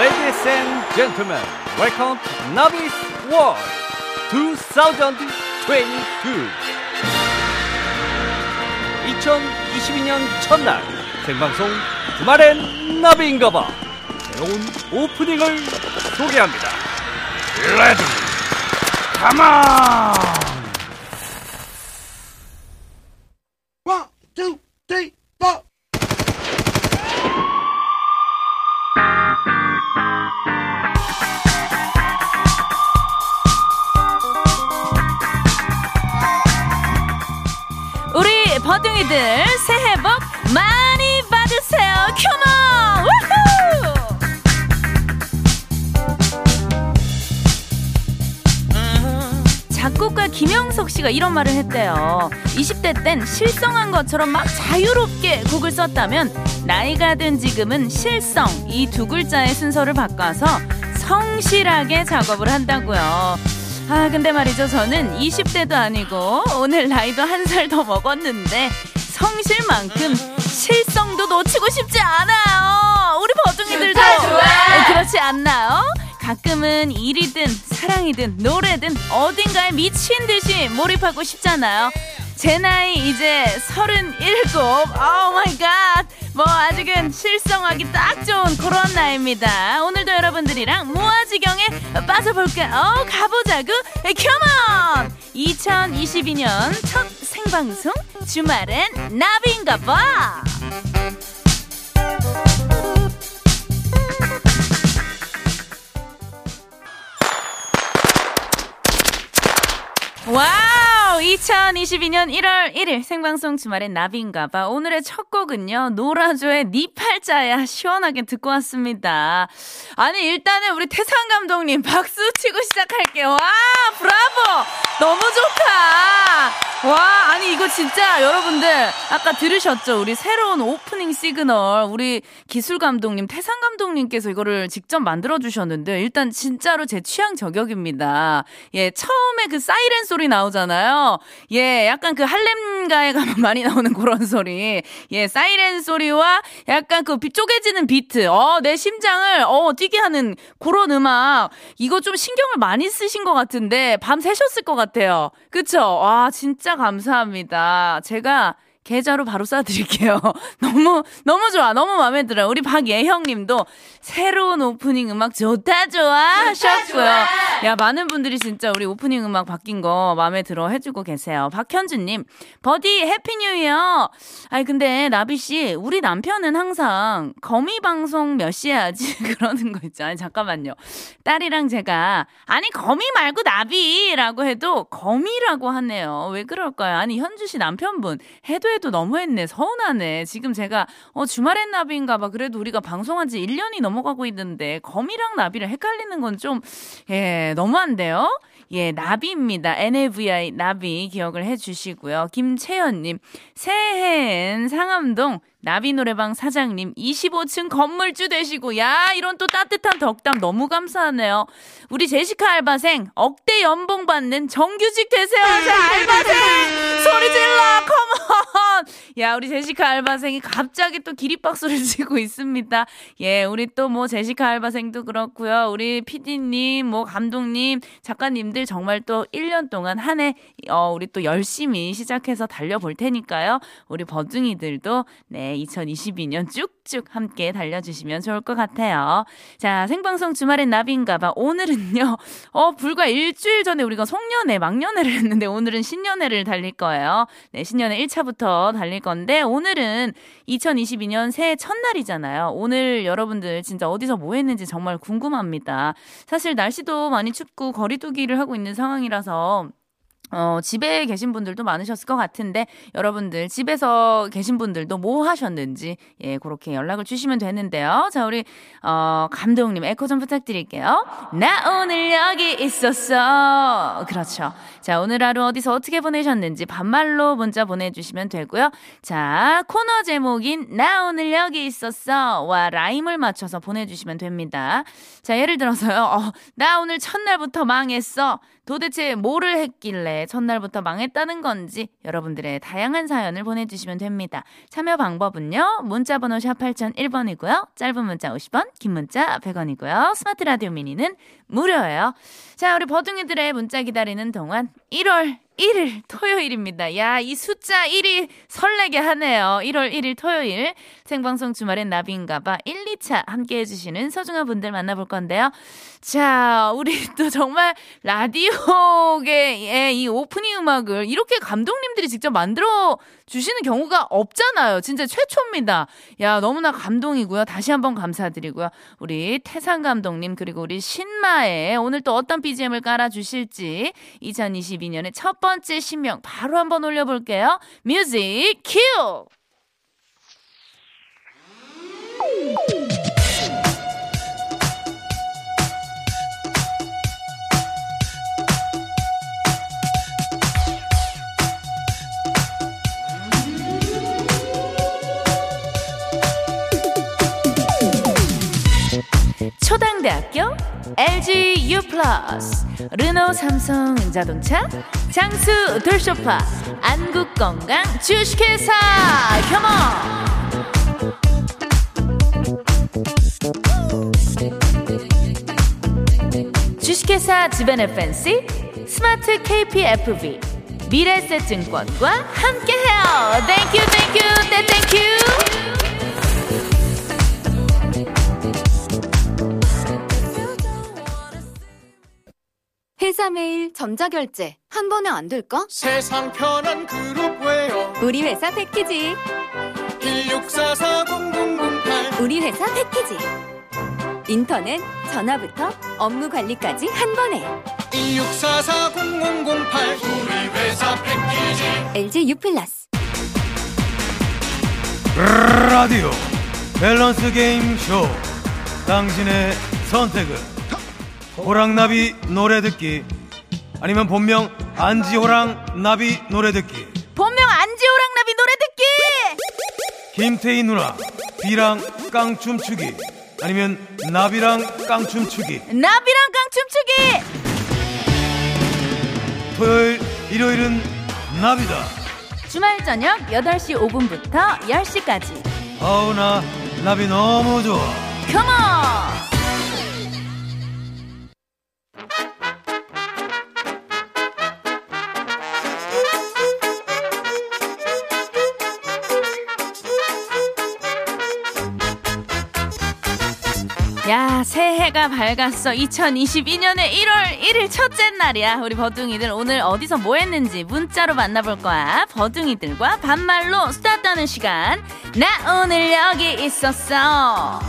Ladies and gentlemen, welcome to Navis World 2022. 2022년 첫날 생방송 주말엔 나비인가봐 새로운 오프닝을 소개합니다. 레디, 가만! 작곡가 김영석 씨가 이런 말을 했대요. 20대 땐 실성한 것처럼 막 자유롭게 곡을 썼다면 나이가 든 지금은 실성 이 두 글자의 순서를 바꿔서 성실하게 작업을 한다고요. 아 근데 말이죠 저는 20대도 아니고 오늘 나이도 한 살 더 먹었는데 성실만큼 실성도 놓치고 싶지 않아요. 우리 버둥이들도 네, 그렇지 않나요? 가끔은 일이든 사랑이든 노래든 어딘가에 미친 듯이 몰입하고 싶잖아요. 제 나이 이제 서른일곱. Oh my God. 뭐 아직은 실성하기 딱 좋은 그런 나이입니다. 오늘도 여러분들이랑 무아지경에 빠져볼까요? 어, 가보자구. Come on! 2022년 첫 생방송 주말엔 나비인가 봐. Wow! 2022년 1월 1일 생방송 주말엔 나비인가봐. 오늘의 첫 곡은요, 노라조의 니 팔자야 시원하게 듣고 왔습니다. 아니, 일단은 우리 태상 감독님 박수 치고 시작할게요. 와, 브라보! 너무 좋다! 와, 아니, 이거 진짜 여러분들, 아까 들으셨죠? 우리 새로운 오프닝 시그널, 우리 기술 감독님, 태상 감독님께서 이거를 직접 만들어주셨는데, 일단 진짜로 제 취향 저격입니다. 예, 처음에 그 사이렌 소리 나오잖아요. 예, 약간 그 할렘가에 가면 많이 나오는 그런 소리. 예, 사이렌 소리와 약간 그 비- 쪼개지는 비트. 어, 내 심장을, 어, 뛰게 하는 그런 음악. 이거 좀 신경을 많이 쓰신 것 같은데, 밤 새셨을 것 같아요. 그쵸? 와, 진짜 감사합니다. 제가 계좌로 바로 쏴드릴게요. 너무, 너무 좋아. 너무 마음에 들어요. 우리 박예형 님도 새로운 오프닝 음악 좋다, 좋아 하셨고요. 야, 많은 분들이 진짜 우리 오프닝 음악 바뀐 거 마음에 들어 해주고 계세요. 박현주 님, 버디 Happy New Year. 아니, 근데 나비 씨, 우리 남편은 항상 거미 방송 몇 시에 하지? 그러는 거 있죠. 아니, 잠깐만요. 딸이랑 제가, 아니, 거미 말고 나비라고 해도 거미라고 하네요. 왜 그럴까요? 아니, 현주 씨 남편분, 해도 해도 너무했네. 서운하네. 지금 제가, 어, 주말엔 나비인가 봐. 그래도 우리가 방송한 지 1년이 넘어가고 있는데, 거미랑 나비를 헷갈리는 건 좀, 예, 너무한데요? 예, 나비입니다. NAVI 나비 기억을 해 주시고요. 김채연 님, 새해엔 상암동 나비 노래방 사장님 25층 건물주 되시고 야 이런 또 따뜻한 덕담 너무 감사하네요. 우리 제시카 알바생 억대 연봉 받는 정규직 되세요. 제 알바생 소리 질러 컴온. 야 우리 제시카 알바생이 갑자기 또 기립박수를 치고 있습니다. 예 우리 또 뭐 제시카 알바생도 그렇고요. 우리 PD님 뭐 감독님 작가님들 정말 또 1년 동안 한해 어, 우리 또 열심히 시작해서 달려볼 테니까요. 우리 버둥이들도 네 2022년 쭉쭉 함께 달려주시면 좋을 것 같아요. 자, 생방송 주말엔 나비인가봐. 오늘은요, 어, 불과 일주일 전에 우리가 송년회, 막년회를 했는데 오늘은 신년회를 달릴 거예요. 네, 신년회 1차부터 달릴 건데 오늘은 2022년 새해 첫날이잖아요. 오늘 여러분들 진짜 어디서 뭐 했는지 정말 궁금합니다. 사실 날씨도 많이 춥고 거리두기를 하고 있는 상황이라서 어, 집에 계신 분들도 많으셨을 것 같은데, 여러분들, 집에서 계신 분들도 뭐 하셨는지, 예, 그렇게 연락을 주시면 되는데요. 자, 우리, 어, 감독님, 에코 좀 부탁드릴게요. 나 오늘 여기 있었어. 그렇죠. 자, 오늘 하루 어디서 어떻게 보내셨는지 반말로 문자 보내 주시면 되고요. 자, 코너 제목인 나 오늘 여기 있었어. 와, rhyme을 맞춰서 보내 주시면 됩니다. 자, 예를 들어서요. 어, 나 오늘 첫날부터 망했어. 도대체 뭐를 했길래 왜 첫날부터 망했다는 건지 여러분들의 다양한 사연을 보내주시면 됩니다. 참여 방법은요. 문자번호 샵 8001번이고요. 짧은 문자 50원, 긴 문자 100원이고요. 스마트 라디오 미니는 무료예요. 자, 우리 버둥이들의 문자 기다리는 동안 1월 1일 토요일입니다. 야, 이 숫자 1이 설레게 하네요. 1월 1일 토요일 생방송 주말엔 나비인가봐 1, 2차 함께 해주시는 소중한 분들 만나볼 건데요. 자, 우리 또 정말 라디오계의 이 오프닝 음악을 이렇게 감독님들이 직접 만들어 주시는 경우가 없잖아요. 진짜 최초입니다. 야, 너무나 감동이고요. 다시 한번 감사드리고요. 우리 태상 감독님 그리고 우리 신마에 오늘 또 어떤 BGM을 깔아 주실지 2022년의 첫 번째 신명 바로 한번 올려볼게요. 뮤직 큐! LG U 플러스 르노 삼성 자동차 장수 돌쇼파 안국건강 주식회사. 혐오 주식회사 주변 FNC 스마트 KPFB 미래세증권과 함께해요. 땡큐 땡땡 회사 메일, 전자결제 한 번에 안 될까? 세상 편한 그룹웨어 우리 회사 패키지. 16440008 우리 회사 패키지. 인터넷, 전화부터 업무 관리까지 한 번에. 16440008 우리 회사 패키지 LG U 플러스. 라디오 밸런스 게임 쇼 당신의 선택은 호랑나비 노래 듣기. 아니면 본명 안지호랑 나비 노래 듣기. 본명 안지호랑 나비 노래 듣기! 김태희 누나 비랑 깡춤 추기. 아니면 나비랑 깡춤 추기. 나비랑 깡춤 추기! 토요일 일요일은 나비다. 주말 저녁 8시 5분부터 10시까지. 아우 나 나비 너무 좋아. 컴온 야, 새해가 밝았어. 2022년의 1월 1일 첫째 날이야. 우리 버둥이들 오늘 어디서 뭐 했는지 문자로 만나볼 거야. 버둥이들과 반말로 수다 떠는 시간. 나 오늘 여기 있었어.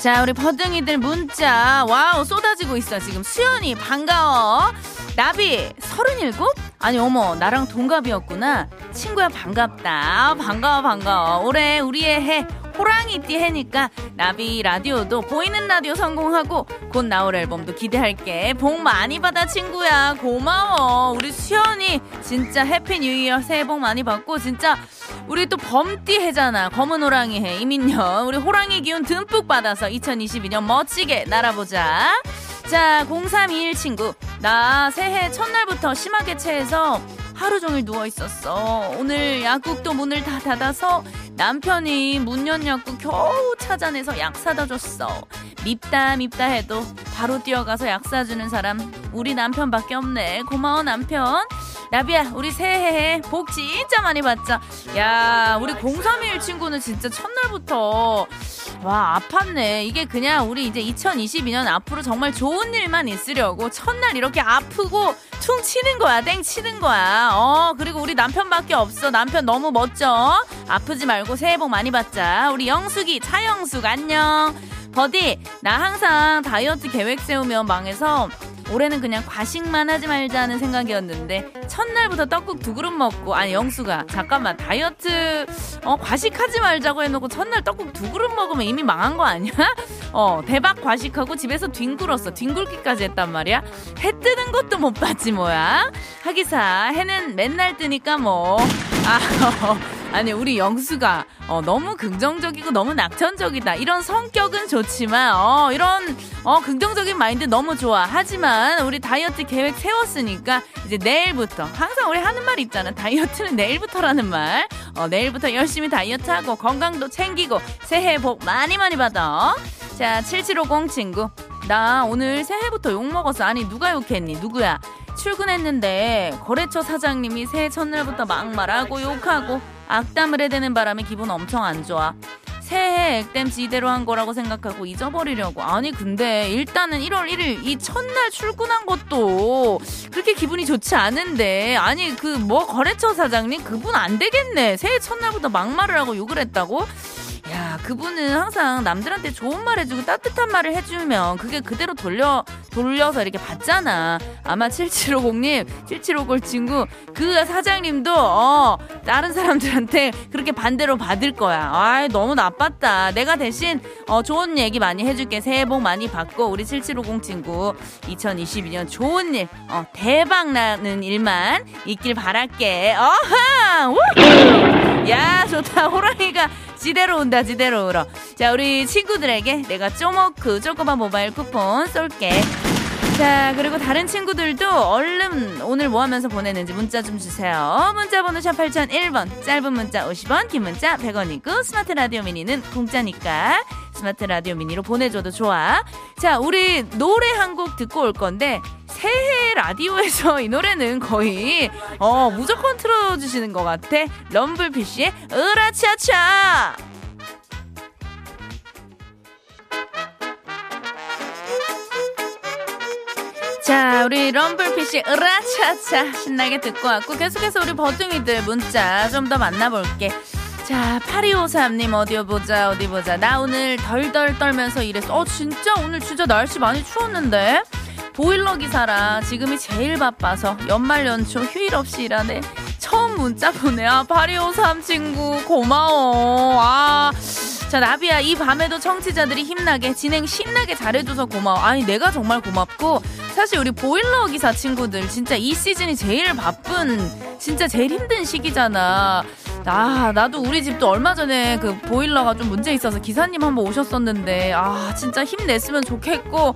자, 우리 버둥이들 문자. Wow, 쏟아지고 있어. 지금 수연이 반가워. 나비, 서른일곱? 아니, 어머, 나랑 동갑이었구나. 친구야, 반갑다. 반가워, 반가워. 올해 우리의 해, 호랑이띠 해니까, 나비 라디오도 보이는 라디오 성공하고, 곧 나올 앨범도 기대할게. 복 많이 받아, 친구야. 고마워. 우리 수연이, 진짜 Happy New Year 새해 복 많이 받고, 진짜, 우리 또 범띠 해잖아. 검은 호랑이 해. 임인년. 우리 호랑이 기운 듬뿍 받아서 2022년 멋지게 날아보자. 자, 0321 친구. 나 새해 첫날부터 심하게 체해서 하루 종일 누워 있었어. 오늘 약국도 문을 다 닫아서 남편이 문연 약국 겨우 찾아내서 약 사다 줬어. 밉다 밉다 해도 바로 뛰어가서 약 사주는 사람 우리 남편밖에 없네. 고마워 남편. 나비야 우리 새해에 복 진짜 많이 받자. 야 우리 0321 친구는 진짜 첫날부터 와 아팠네. 이게 그냥 우리 이제 2022년 앞으로 정말 좋은 일만 있으려고 첫날 이렇게 아프고 퉁 치는 거야. 땡 치는 거야. 어 그리고 우리 남편밖에 없어. 남편 너무 멋져. 아프지 말고 새해 복 많이 받자. 우리 영숙이 차영숙 안녕. 버디 나 항상 다이어트 계획 세우면 망해서 올해는 그냥 과식만 하지 말자는 생각이었는데 첫날부터 떡국 두 그릇 먹고 아니 영수가 잠깐만 다이어트 어 과식하지 말자고 해놓고 첫날 떡국 두 그릇 먹으면 이미 망한 거 아니야? 어 대박 과식하고 집에서 뒹굴었어 뒹굴기까지 했단 말이야 해 뜨는 것도 못 봤지 뭐야 하기사 해는 맨날 뜨니까 뭐아 아니 우리 영수가 어, 너무 긍정적이고 너무 낙천적이다. 이런 성격은 좋지만 어, 이런 어, 긍정적인 마인드 너무 좋아. 하지만 우리 다이어트 계획 세웠으니까 이제 내일부터 항상 우리 하는 말 있잖아. 다이어트는 내일부터라는 말. 어, 내일부터 열심히 다이어트하고 건강도 챙기고 새해 복 많이 많이 받아. 자, 7750 친구. 나 오늘 새해부터 욕 먹었어. 아니 누가 욕했니? 누구야? 출근했는데 거래처 사장님이 새해 첫날부터 막말하고 욕하고 악담을 해대는 바람에 기분 엄청 안 좋아. 새해 액땜 지대로 한 거라고 생각하고 잊어버리려고. 아니 근데 일단은 1월 1일 이 첫날 출근한 것도 그렇게 기분이 좋지 않은데 아니 그 뭐 거래처 사장님 그분 안 되겠네. 새해 첫날부터 막말을 하고 욕을 했다고? 야, 그분은 항상 남들한테 좋은 말 해주고 따뜻한 말을 해주면 그게 그대로 돌려, 돌려서 이렇게 받잖아. 아마 7750님, 7750 친구, 그 사장님도, 어, 다른 사람들한테 그렇게 반대로 받을 거야. 아이, 너무 나빴다. 내가 대신, 어, 좋은 얘기 많이 해줄게. 새해 복 많이 받고, 우리 7750 친구, 2022년 좋은 일, 어, 대박 나는 일만 있길 바랄게. 어하! 우! 야, 좋다. 호랑이가 지대로 온다 지대로 울어. 자 우리 친구들에게 내가 쪼꼬 쪼꼬바 모바일 쿠폰 쏠게. 자 그리고 다른 친구들도 얼른 오늘 뭐 하면서 보내는지 문자 좀 주세요. 문자 번호 샵 8001번 짧은 문자 50원 긴 문자 100원이고 스마트 라디오 미니는 공짜니까 스마트 라디오 미니로 보내줘도 좋아. 자 우리 노래 한 곡 듣고 올 건데 새해 라디오에서 이 노래는 거의 어 무조건 틀어주시는 것 같아. 럼블피쉬의 으라차차. 자, 우리 럼블피쉬 으라차차 신나게 듣고 왔고 계속해서 우리 버둥이들 문자 좀 더 만나볼게. 자, 8253님 어디 보자, 어디 보자. 나 오늘 덜덜 떨면서 일했어. 어, 진짜 오늘 진짜 날씨 많이 추웠는데? 보일러 기사라 지금이 제일 바빠서 연말 연초 휴일 없이 일하네. 처음 문자 보내. 아, 8253 친구, 고마워. 아. 자, 나비야, 이 밤에도 청취자들이 힘나게, 진행 신나게 잘해줘서 고마워. 아니, 내가 정말 고맙고, 사실 우리 보일러 기사 친구들, 진짜 이 시즌이 제일 바쁜, 진짜 제일 힘든 시기잖아. 아, 나도 우리 집도 얼마 전에 그 보일러가 좀 문제 있어서 기사님 한번 오셨었는데, 아, 진짜 힘냈으면 좋겠고,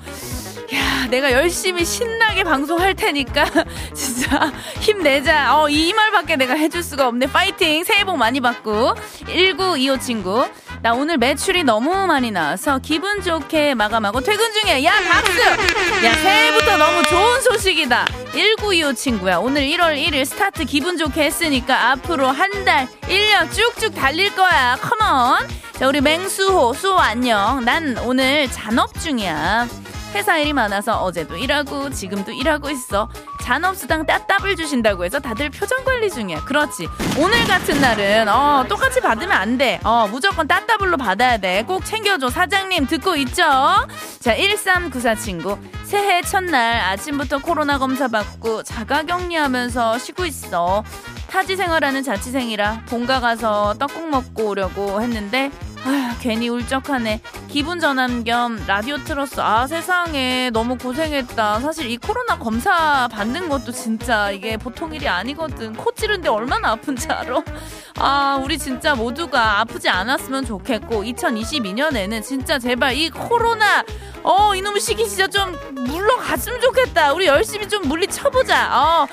야, 내가 열심히 신나게 방송할 테니까 진짜 힘내자. 어, 이 말밖에 내가 해줄 수가 없네. 파이팅. 새해 복 많이 받고. 1925 친구. 나 오늘 매출이 너무 많이 나와서 기분 좋게 마감하고 퇴근 중이야. 야, 박수! 야, 새해부터 너무 좋은 소식이다. 1925 친구야. 오늘 1월 1일 스타트 기분 좋게 했으니까 앞으로 한 달, 1년 쭉쭉 달릴 거야. Come on. 자, 우리 맹수호, 수호 안녕. 난 오늘 잔업 중이야. 회사 일이 많아서 어제도 일하고 지금도 일하고 있어. 잔업수당 따따블 주신다고 해서 다들 표정 관리 중이야. 그렇지. 오늘 같은 날은 어 똑같이 받으면 안 돼. 어 무조건 따따블로 받아야 돼. 꼭 챙겨줘. 사장님 듣고 있죠? 자 1394 친구. 새해 첫날 아침부터 코로나 검사 받고 자가격리하면서 쉬고 있어. 타지 생활하는 자취생이라 본가 가서 떡국 먹고 오려고 했는데 아휴, 괜히 울적하네. 기분 전환 겸 라디오 틀었어. 아, 세상에. 너무 고생했다. 사실 이 코로나 검사 받는 것도 진짜 이게 보통 일이 아니거든. 코 찌른데 얼마나 아픈지 알아? 아, 우리 진짜 모두가 아프지 않았으면 좋겠고, 2022년에는 진짜 제발 이 코로나, 어, 이놈의 시기 진짜 좀 물러갔으면 좋겠다. 우리 열심히 좀 물리쳐보자. 어.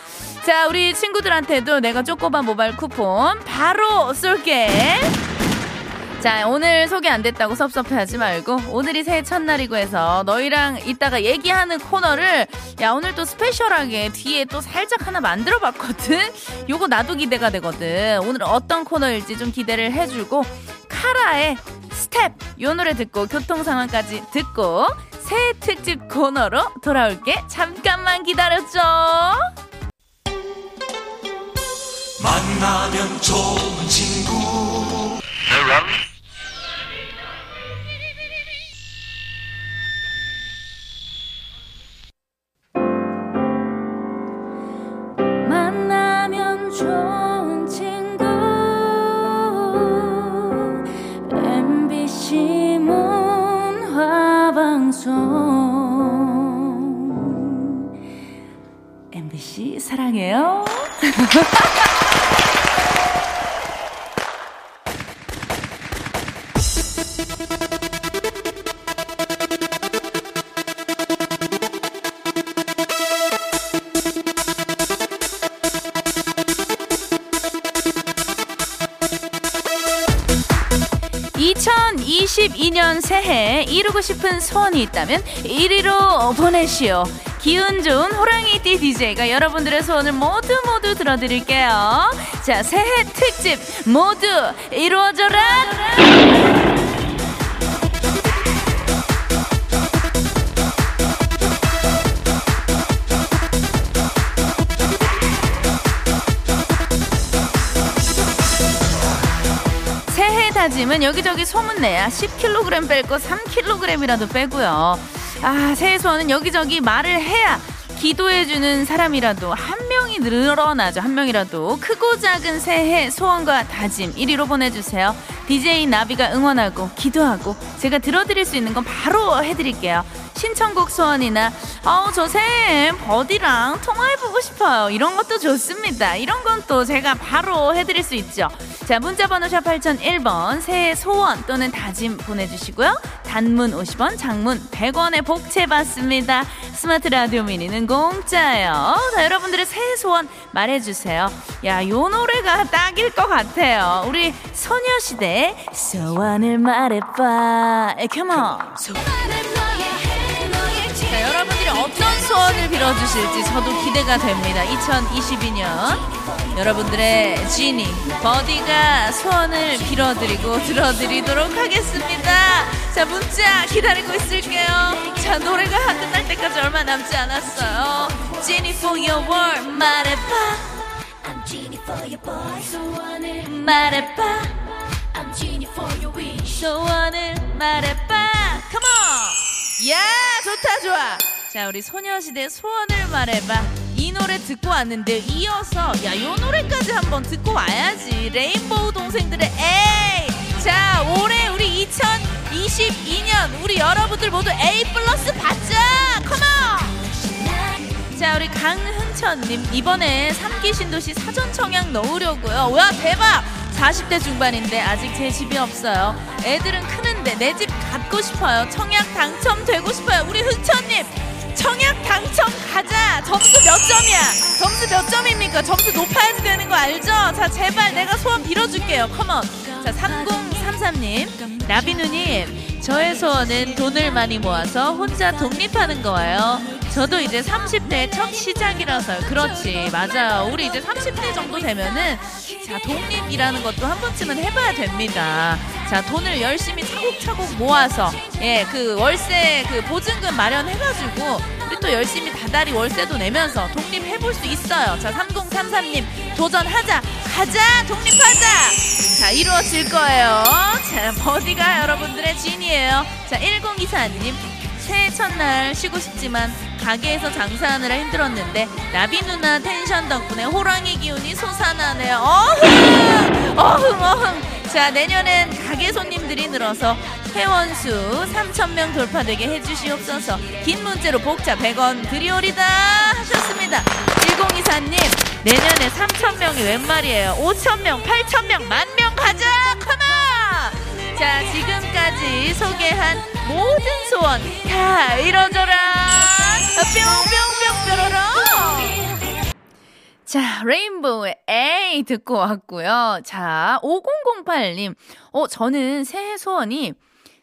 자, 우리 친구들한테도 내가 쪼꼬바 모바일 쿠폰 바로 쏠게. 자, 오늘 소개 안 됐다고 섭섭해하지 말고 오늘이 새해 첫날이고 해서 너희랑 이따가 얘기하는 코너를 야 오늘 또 special하게 뒤에 또 살짝 하나 만들어 봤거든. 요거 나도 기대가 되거든. 오늘 어떤 코너일지 좀 기대를 해주고 카라의 스텝 요 노래 듣고 교통 상황까지 듣고 새해 특집 코너로 돌아올게. 잠깐만 기다려줘. 만나면 좋은 친구 2022년 새해 이루고 싶은 소원이 있다면 1위로 보내시오. 기운 좋은 호랑이띠 DJ가 여러분들의 소원을 모두 모두 들어드릴게요. 자, 새해 특집 모두 이루어져라! 짐은 여기저기 소문내야 10kg 뺄 거 3kg이라도 빼고요. 아, 새해 소원은 여기저기 말을 해야 기도해주는 사람이라도 한 늘어나죠. 한 명이라도 크고 작은 새해 소원과 다짐 1위로 보내주세요. DJ 나비가 응원하고 기도하고 제가 들어드릴 수 있는 건 바로 해드릴게요. 신청곡 소원이나 아우 저 새해 버디랑 통화해보고 싶어요. 이런 것도 좋습니다. 이런 건 또 제가 바로 해드릴 수 있죠. 자 문자번호 샵 8001번 새해 소원 또는 다짐 보내주시고요. 단문 50원 장문 100원의 복채 받습니다. 스마트 라디오 미니는 공짜예요. 자 여러분들의 새해 소원 말해주세요. 야 요 노래가 딱일 것 같아요. 우리 소녀시대 소원을 말해봐. 에, Come. 자, 여러분들이 어떤 소원을 빌어주실지 저도 기대가 됩니다. 2022년 여러분들의 지니, 버디가 소원을 빌어드리고 들어드리도록 하겠습니다. 자, 문자 기다리고 있을게요. 자, 노래가 끝날 때까지 얼마 남지 않았어요. 지니 for your word 말해봐. 말해봐. 소원을 말해봐. Come on. 야, 좋다, 좋아. 자, 우리 소녀시대 소원을 말해봐. 이 노래 듣고 왔는데 이어서 야, 요 노래까지 한번 듣고 와야지. 레인보우 동생들의 에이. 자, 올해 우리 2022년 우리 여러분들 모두 A 플러스 받자. 컴온. 자 우리 강흥천님 이번에 3기 신도시 사전 청약 넣으려고요 와 대박 40대 중반인데 아직 제 집이 없어요 애들은 크는데 내 집 갖고 싶어요 청약 당첨되고 싶어요 우리 흥천님 청약 당첨 가자 점수 몇 점이야 점수 몇 점입니까 점수 높아야지 되는 거 알죠 자 제발 내가 소원 빌어줄게요 컴온 자 3033님 나비누님 저의 소원은 돈을 많이 모아서 혼자 독립하는 거예요 저도 이제 30대 첫 시작이라서요. 그렇지. 맞아요. 우리 이제 30대 정도 되면은 자, 독립이라는 것도 한 번쯤은 해봐야 됩니다. 자, 돈을 열심히 차곡차곡 모아서 예, 그 월세 그 보증금 마련해가지고 우리 또 열심히 다달이 월세도 내면서 독립해볼 수 있어요. 자, 3033님 도전하자. 가자. 독립하자. 자, 이루어질 거예요. 자, 버디가 여러분들의 진이에요. 자, 1024님. 새해 첫날 쉬고 싶지만 가게에서 장사하느라 힘들었는데 나비 누나 텐션 덕분에 호랑이 기운이 솟아나네요. 어흥! 어흥 어흥. 자 내년엔 가게 손님들이 늘어서 회원수 3천명 돌파되게 해주시옵소서. 긴 문자로 복자 100원 드리오리다 하셨습니다. 1024님 내년에 3천명이 웬 말이에요. 5천명, 8천명, 만명 가자. 컴온! 자 지금까지 소개한 모든 소원 다 이뤄져라 뿅뿅뿅 뾰로롱 자 레인보우의 에이 듣고 왔고요. 자 5008님. 어 저는 새해 소원이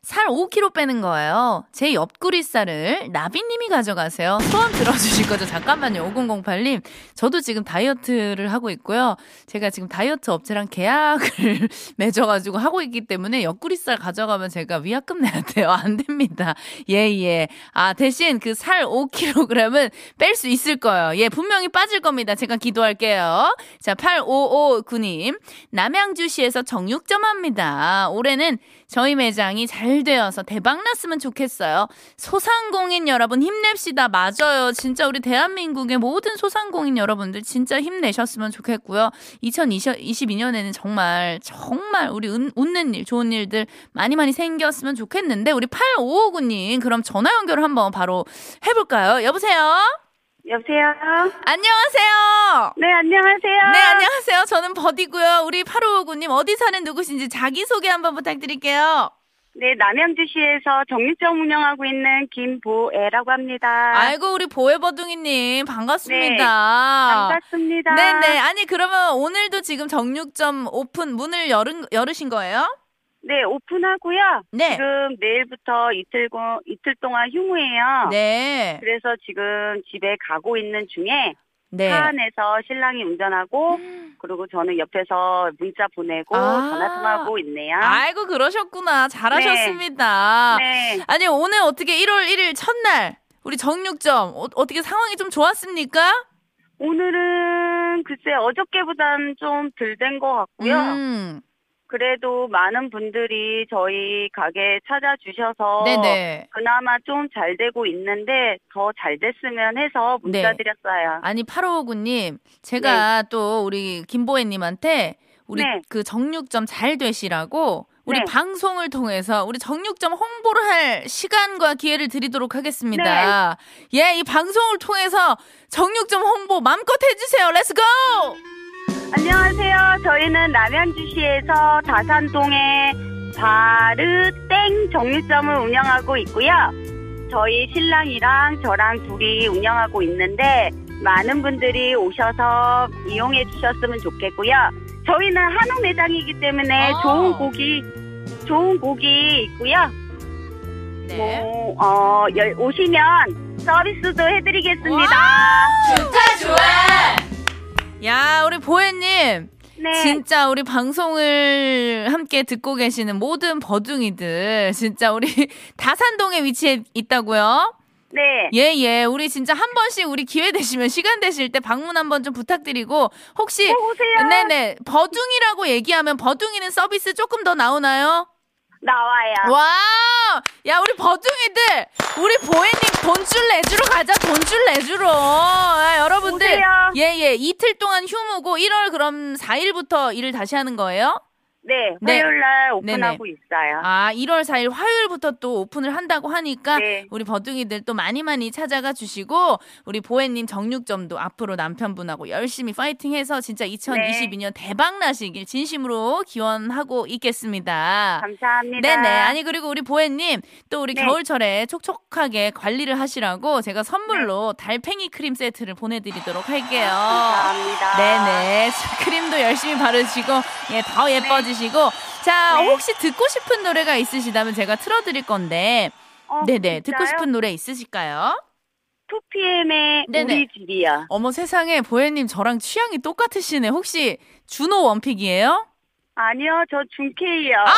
살 5kg 빼는 거예요. 제 옆구리 살을 나비님이 가져가세요. 소원 들어주실 거죠? 잠깐만요. 5008님. 저도 지금 다이어트를 하고 있고요. 제가 지금 다이어트 업체랑 계약을 맺어가지고 하고 있기 때문에 옆구리 살 가져가면 제가 위약금 내야 돼요. 안 됩니다. 예, 예. 아, 대신 그 살 5kg은 뺄 수 있을 거예요. 예, 분명히 빠질 겁니다. 제가 기도할게요. 자, 8559님. 남양주시에서 정육점 합니다. 올해는 저희 매장이 잘 되어서 대박 났으면 좋겠어요. 소상공인 여러분 힘냅시다. 맞아요. 진짜 우리 대한민국의 모든 소상공인 여러분들 진짜 힘내셨으면 좋겠고요. 2022년에는 정말 정말 우리 웃는 일, 좋은 일들 많이 많이 생겼으면 좋겠는데 우리 8559님 그럼 전화 연결을 한번 바로 해볼까요? 여보세요? 여보세요? 안녕하세요. 네, 안녕하세요. 네, 안녕하세요. 저는 버디고요. 우리 8559님 어디 사는 누구신지 자기소개 한번 부탁드릴게요. 네, 남양주시에서 정육점 운영하고 있는 김보애라고 합니다. 아이고, 우리 보혜버둥이님, 반갑습니다. 네, 반갑습니다. 네네. 아니, 그러면 오늘도 지금 정육점 오픈 문을 열은, 열으신 거예요? 네, 오픈하고요. 네. 지금 내일부터 이틀, 고- 이틀 동안 휴무예요. 네. 그래서 지금 집에 가고 있는 중에 네. 차 안에서 신랑이 운전하고 그리고 저는 옆에서 문자 보내고 아. 전화 통화하고 있네요. 아이고 그러셨구나. 잘하셨습니다. 네. 아니 오늘 어떻게 1월 1일 첫날 우리 정육점 어, 어떻게 상황이 좀 좋았습니까? 오늘은 글쎄 어저께보단 좀 덜 된 것 같고요. 음. 그래도 많은 분들이 저희 가게 찾아주셔서 네네. 그나마 좀 잘 되고 있는데 더 잘 됐으면 해서 문자 네. 드렸어요. 아니 8559님 제가 또 우리 김보혜님한테 우리 네. 그 정육점 잘 되시라고 우리 네. 방송을 통해서 우리 정육점 홍보를 할 시간과 기회를 드리도록 하겠습니다. 예, 이 방송을 통해서 정육점 홍보 마음껏 해주세요. Let's go! 안녕하세요. 저희는 남양주시에서 다산동에 바르땡 정육점을 운영하고 있고요. 저희 신랑이랑 저랑 둘이 운영하고 있는데 많은 분들이 오셔서 이용해 주셨으면 좋겠고요. 저희는 한옥 매장이기 때문에 어. 좋은 고기, 좋은 고기 있고요. 네. 뭐, 어, 열- 오시면 서비스도 해드리겠습니다. 좋다, 좋아! 야, 우리 보혜님. 네. 진짜 우리 방송을 함께 듣고 계시는 모든 버둥이들 진짜 우리 다산동에 위치해 있다고요? 네. 예, 예. 우리 진짜 한 번씩 우리 기회 되시면 시간 되실 때 방문 한번 좀 부탁드리고 혹시 꼭 오세요. 네네. 버둥이라고 얘기하면 버둥이는 서비스 조금 더 나오나요? 나와요. 와! 야, 우리 버둥이들 우리 보혜님 돈줄 내주러 가자. 돈줄 내주러. 아, 여러분들 오세요. 예, 예. 이틀 동안 휴무고 1월 그럼 4일부터 일을 다시 하는 거예요? 네, 네. 화요일 날 오픈하고 있어요. 아, 1월 4일 화요일부터 또 오픈을 한다고 하니까 네. 우리 버둥이들 또 많이 많이 찾아가 주시고 우리 보혜님 정육점도 앞으로 남편분하고 열심히 파이팅해서 진짜 2022년 대박 나시길 진심으로 기원하고 있겠습니다. 감사합니다. 네네. 아니 그리고 우리 보혜님 또 우리 네. 겨울철에 촉촉하게 관리를 하시라고 제가 선물로 달팽이 크림 세트를 보내드리도록 할게요. 감사합니다. 네네. 크림도 열심히 바르시고, 예, 더 예뻐지 시고. 자, 네. 혹시 듣고 싶은 노래가 있으시다면 제가 틀어드릴 건데, 어, 네네. 듣고 진짜요? 싶은 노래 있으실까요? 2PM의 네네. 우리 집이야. 어머 세상에, 보혜님 저랑 취향이 똑같으시네. 혹시 준호 원픽이에요? 아니요, 저 준케이요. 아!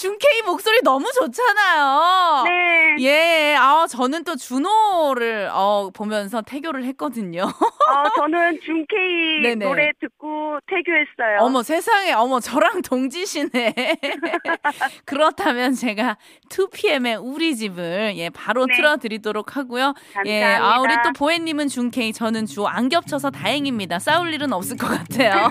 준케이 목소리 너무 좋잖아요. 네. 예, 아, 저는 또 준호를, 어, 보면서 태교를 했거든요. 어, 저는 준케이 네네. 노래 듣고 태교했어요. 어머 세상에 어머 저랑 동지시네. 그렇다면 제가 2PM의 우리 집을 예 바로 네. 틀어드리도록 하고요. 예, 감사합니다. 아 우리 또 보혜님은 준케이 저는 주 안 겹쳐서 다행입니다. 싸울 일은 없을 것 같아요.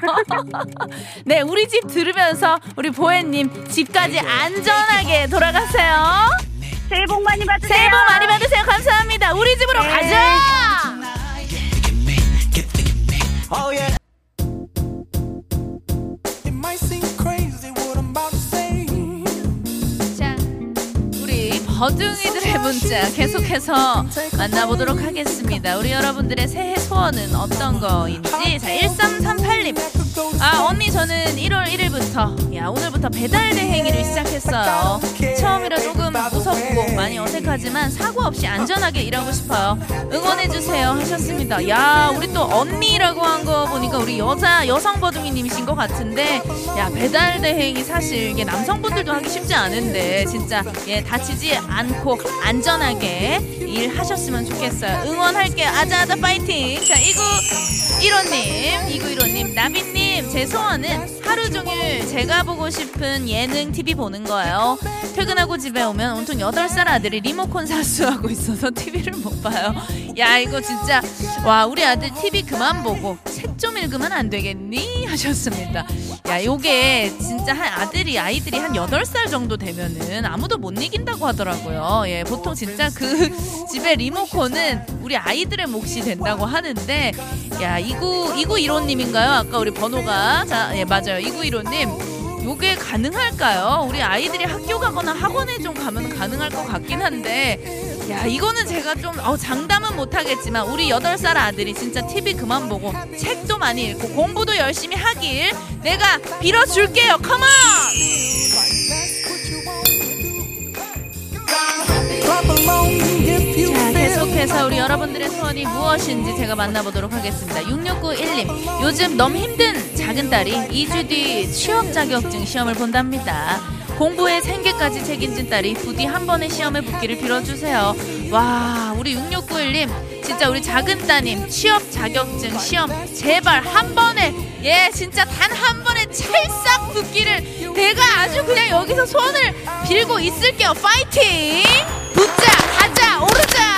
네 우리 집 들으면서 우리 보혜님 집까지 안전하게 돌아가세요. 새해 복 많이 받으세요. 새해 복 많이 받으세요. 감사합니다. 우리 집으로 네. 가자. 버둥이들의 문자 계속해서 만나보도록 하겠습니다. 우리 여러분들의 새해 소원은 어떤 거인지. 자, 1338님. 아, 언니, 저는 1월 1일부터, 야, 오늘부터 배달 대행이를 시작했어요. 처음이라 조금 무섭고 많이 어색하지만 사고 없이 안전하게 일하고 싶어요. 응원해 주세요. 하셨습니다. 야, 우리 또 언니라고 한 거 보니까 우리 여자, 여성 버둥이님이신 것 같은데, 야, 배달 대행이 사실 이게 남성분들도 하기 쉽지 않은데, 진짜, 예, 다치지 않고 안전하게 일하셨으면 좋겠어요. 응원할게요. 아자아자 파이팅! 자, 이구 1호님, 이구 1호님, 나비님, 제 소원은 하루 종일 제가 보고 싶은 예능 TV 보는 거예요. 퇴근하고 집에 오면 온통 8살 아들이 리모컨 사수하고 있어서 TV를 못 봐요. 야, 이거 진짜, 와, 우리 아들 TV 그만 보고 책 좀 읽으면 안 되겠니? 하셨습니다. 야, 요게 진짜 한 아들이, 아이들이 한 8살 정도 되면은 아무도 못 이긴다고 하더라고요. 예, 보통 진짜 그 집에 리모컨은 우리 아이들의 몫이 된다고 하는데, 야, 이구, 이구 1호님인가요? 아까 우리 번호가. 자, 예, 맞아요. 이구 1호님. 요게 가능할까요? 우리 아이들이 학교 가거나 학원에 좀 가면 가능할 것 같긴 한데 야 이거는 제가 좀 어, 장담은 못하겠지만 우리 8살 아들이 진짜 TV 그만 보고 책도 많이 읽고 공부도 열심히 하길 내가 빌어줄게요 컴온 계속해서 우리 여러분들의 소원이 무엇인지 제가 만나보도록 하겠습니다. 6691님, 요즘 너무 힘든 작은 딸이 2주 뒤 취업 자격증 시험을 본답니다. 공부에 생계까지 책임진 딸이 부디 한 번의 시험에 붙기를 빌어주세요. 와, 우리 6691님, 진짜 우리 작은 따님 취업 자격증 시험 제발 한 번에, 예, 진짜 단 한 번에 찰싹 붙기를 내가 아주 그냥 여기서 소원을 빌고 있을게요. 파이팅! 붙자, 가자, 오르자! 자,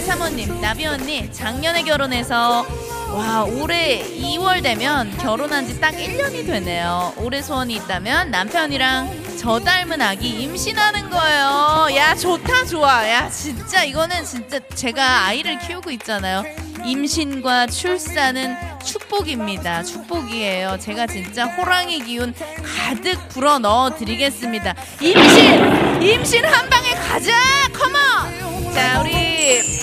2735님, 나비 언니, 작년에 결혼해서, 와, 올해 2월 되면 결혼한 지 딱 1년이 되네요. 올해 소원이 있다면 남편이랑 저 닮은 아기 임신하는 거예요. 야, 좋다, 좋아. 야, 진짜 이거는 진짜 제가 아이를 키우고 있잖아요. 임신과 출산은 축복입니다. 축복이에요. 제가 진짜 호랑이 기운 가득 불어 넣어 드리겠습니다. 임신! 임신 한 방에 가자! 컴온!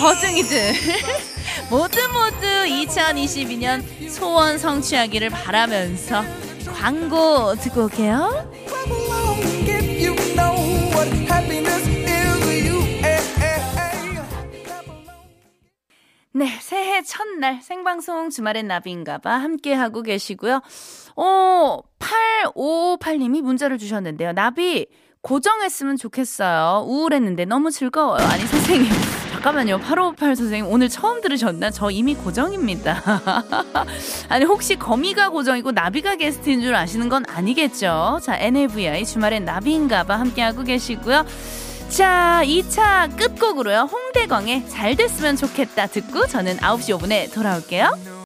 버증이들. 모두 모두 2022년 소원 성취하기를 바라면서 광고 듣고 올게요. 네, 새해 첫날 생방송 주말엔 나비인가봐 함께하고 계시고요. 어, 8558님이 문자를 주셨는데요. 나비, 고정했으면 좋겠어요. 우울했는데 너무 즐거워요. 아니, 선생님. 잠깐만요. 8558 선생님, 오늘 처음 들으셨나? 저 이미 고정입니다. 아니, 혹시 거미가 고정이고 나비가 게스트인 줄 아시는 건 아니겠죠? 자, NAVI 주말엔 나비인가봐 함께하고 계시고요. 자, 2차 끝곡으로요. 홍대광의 잘 됐으면 좋겠다 듣고 저는 9시 5분에 돌아올게요.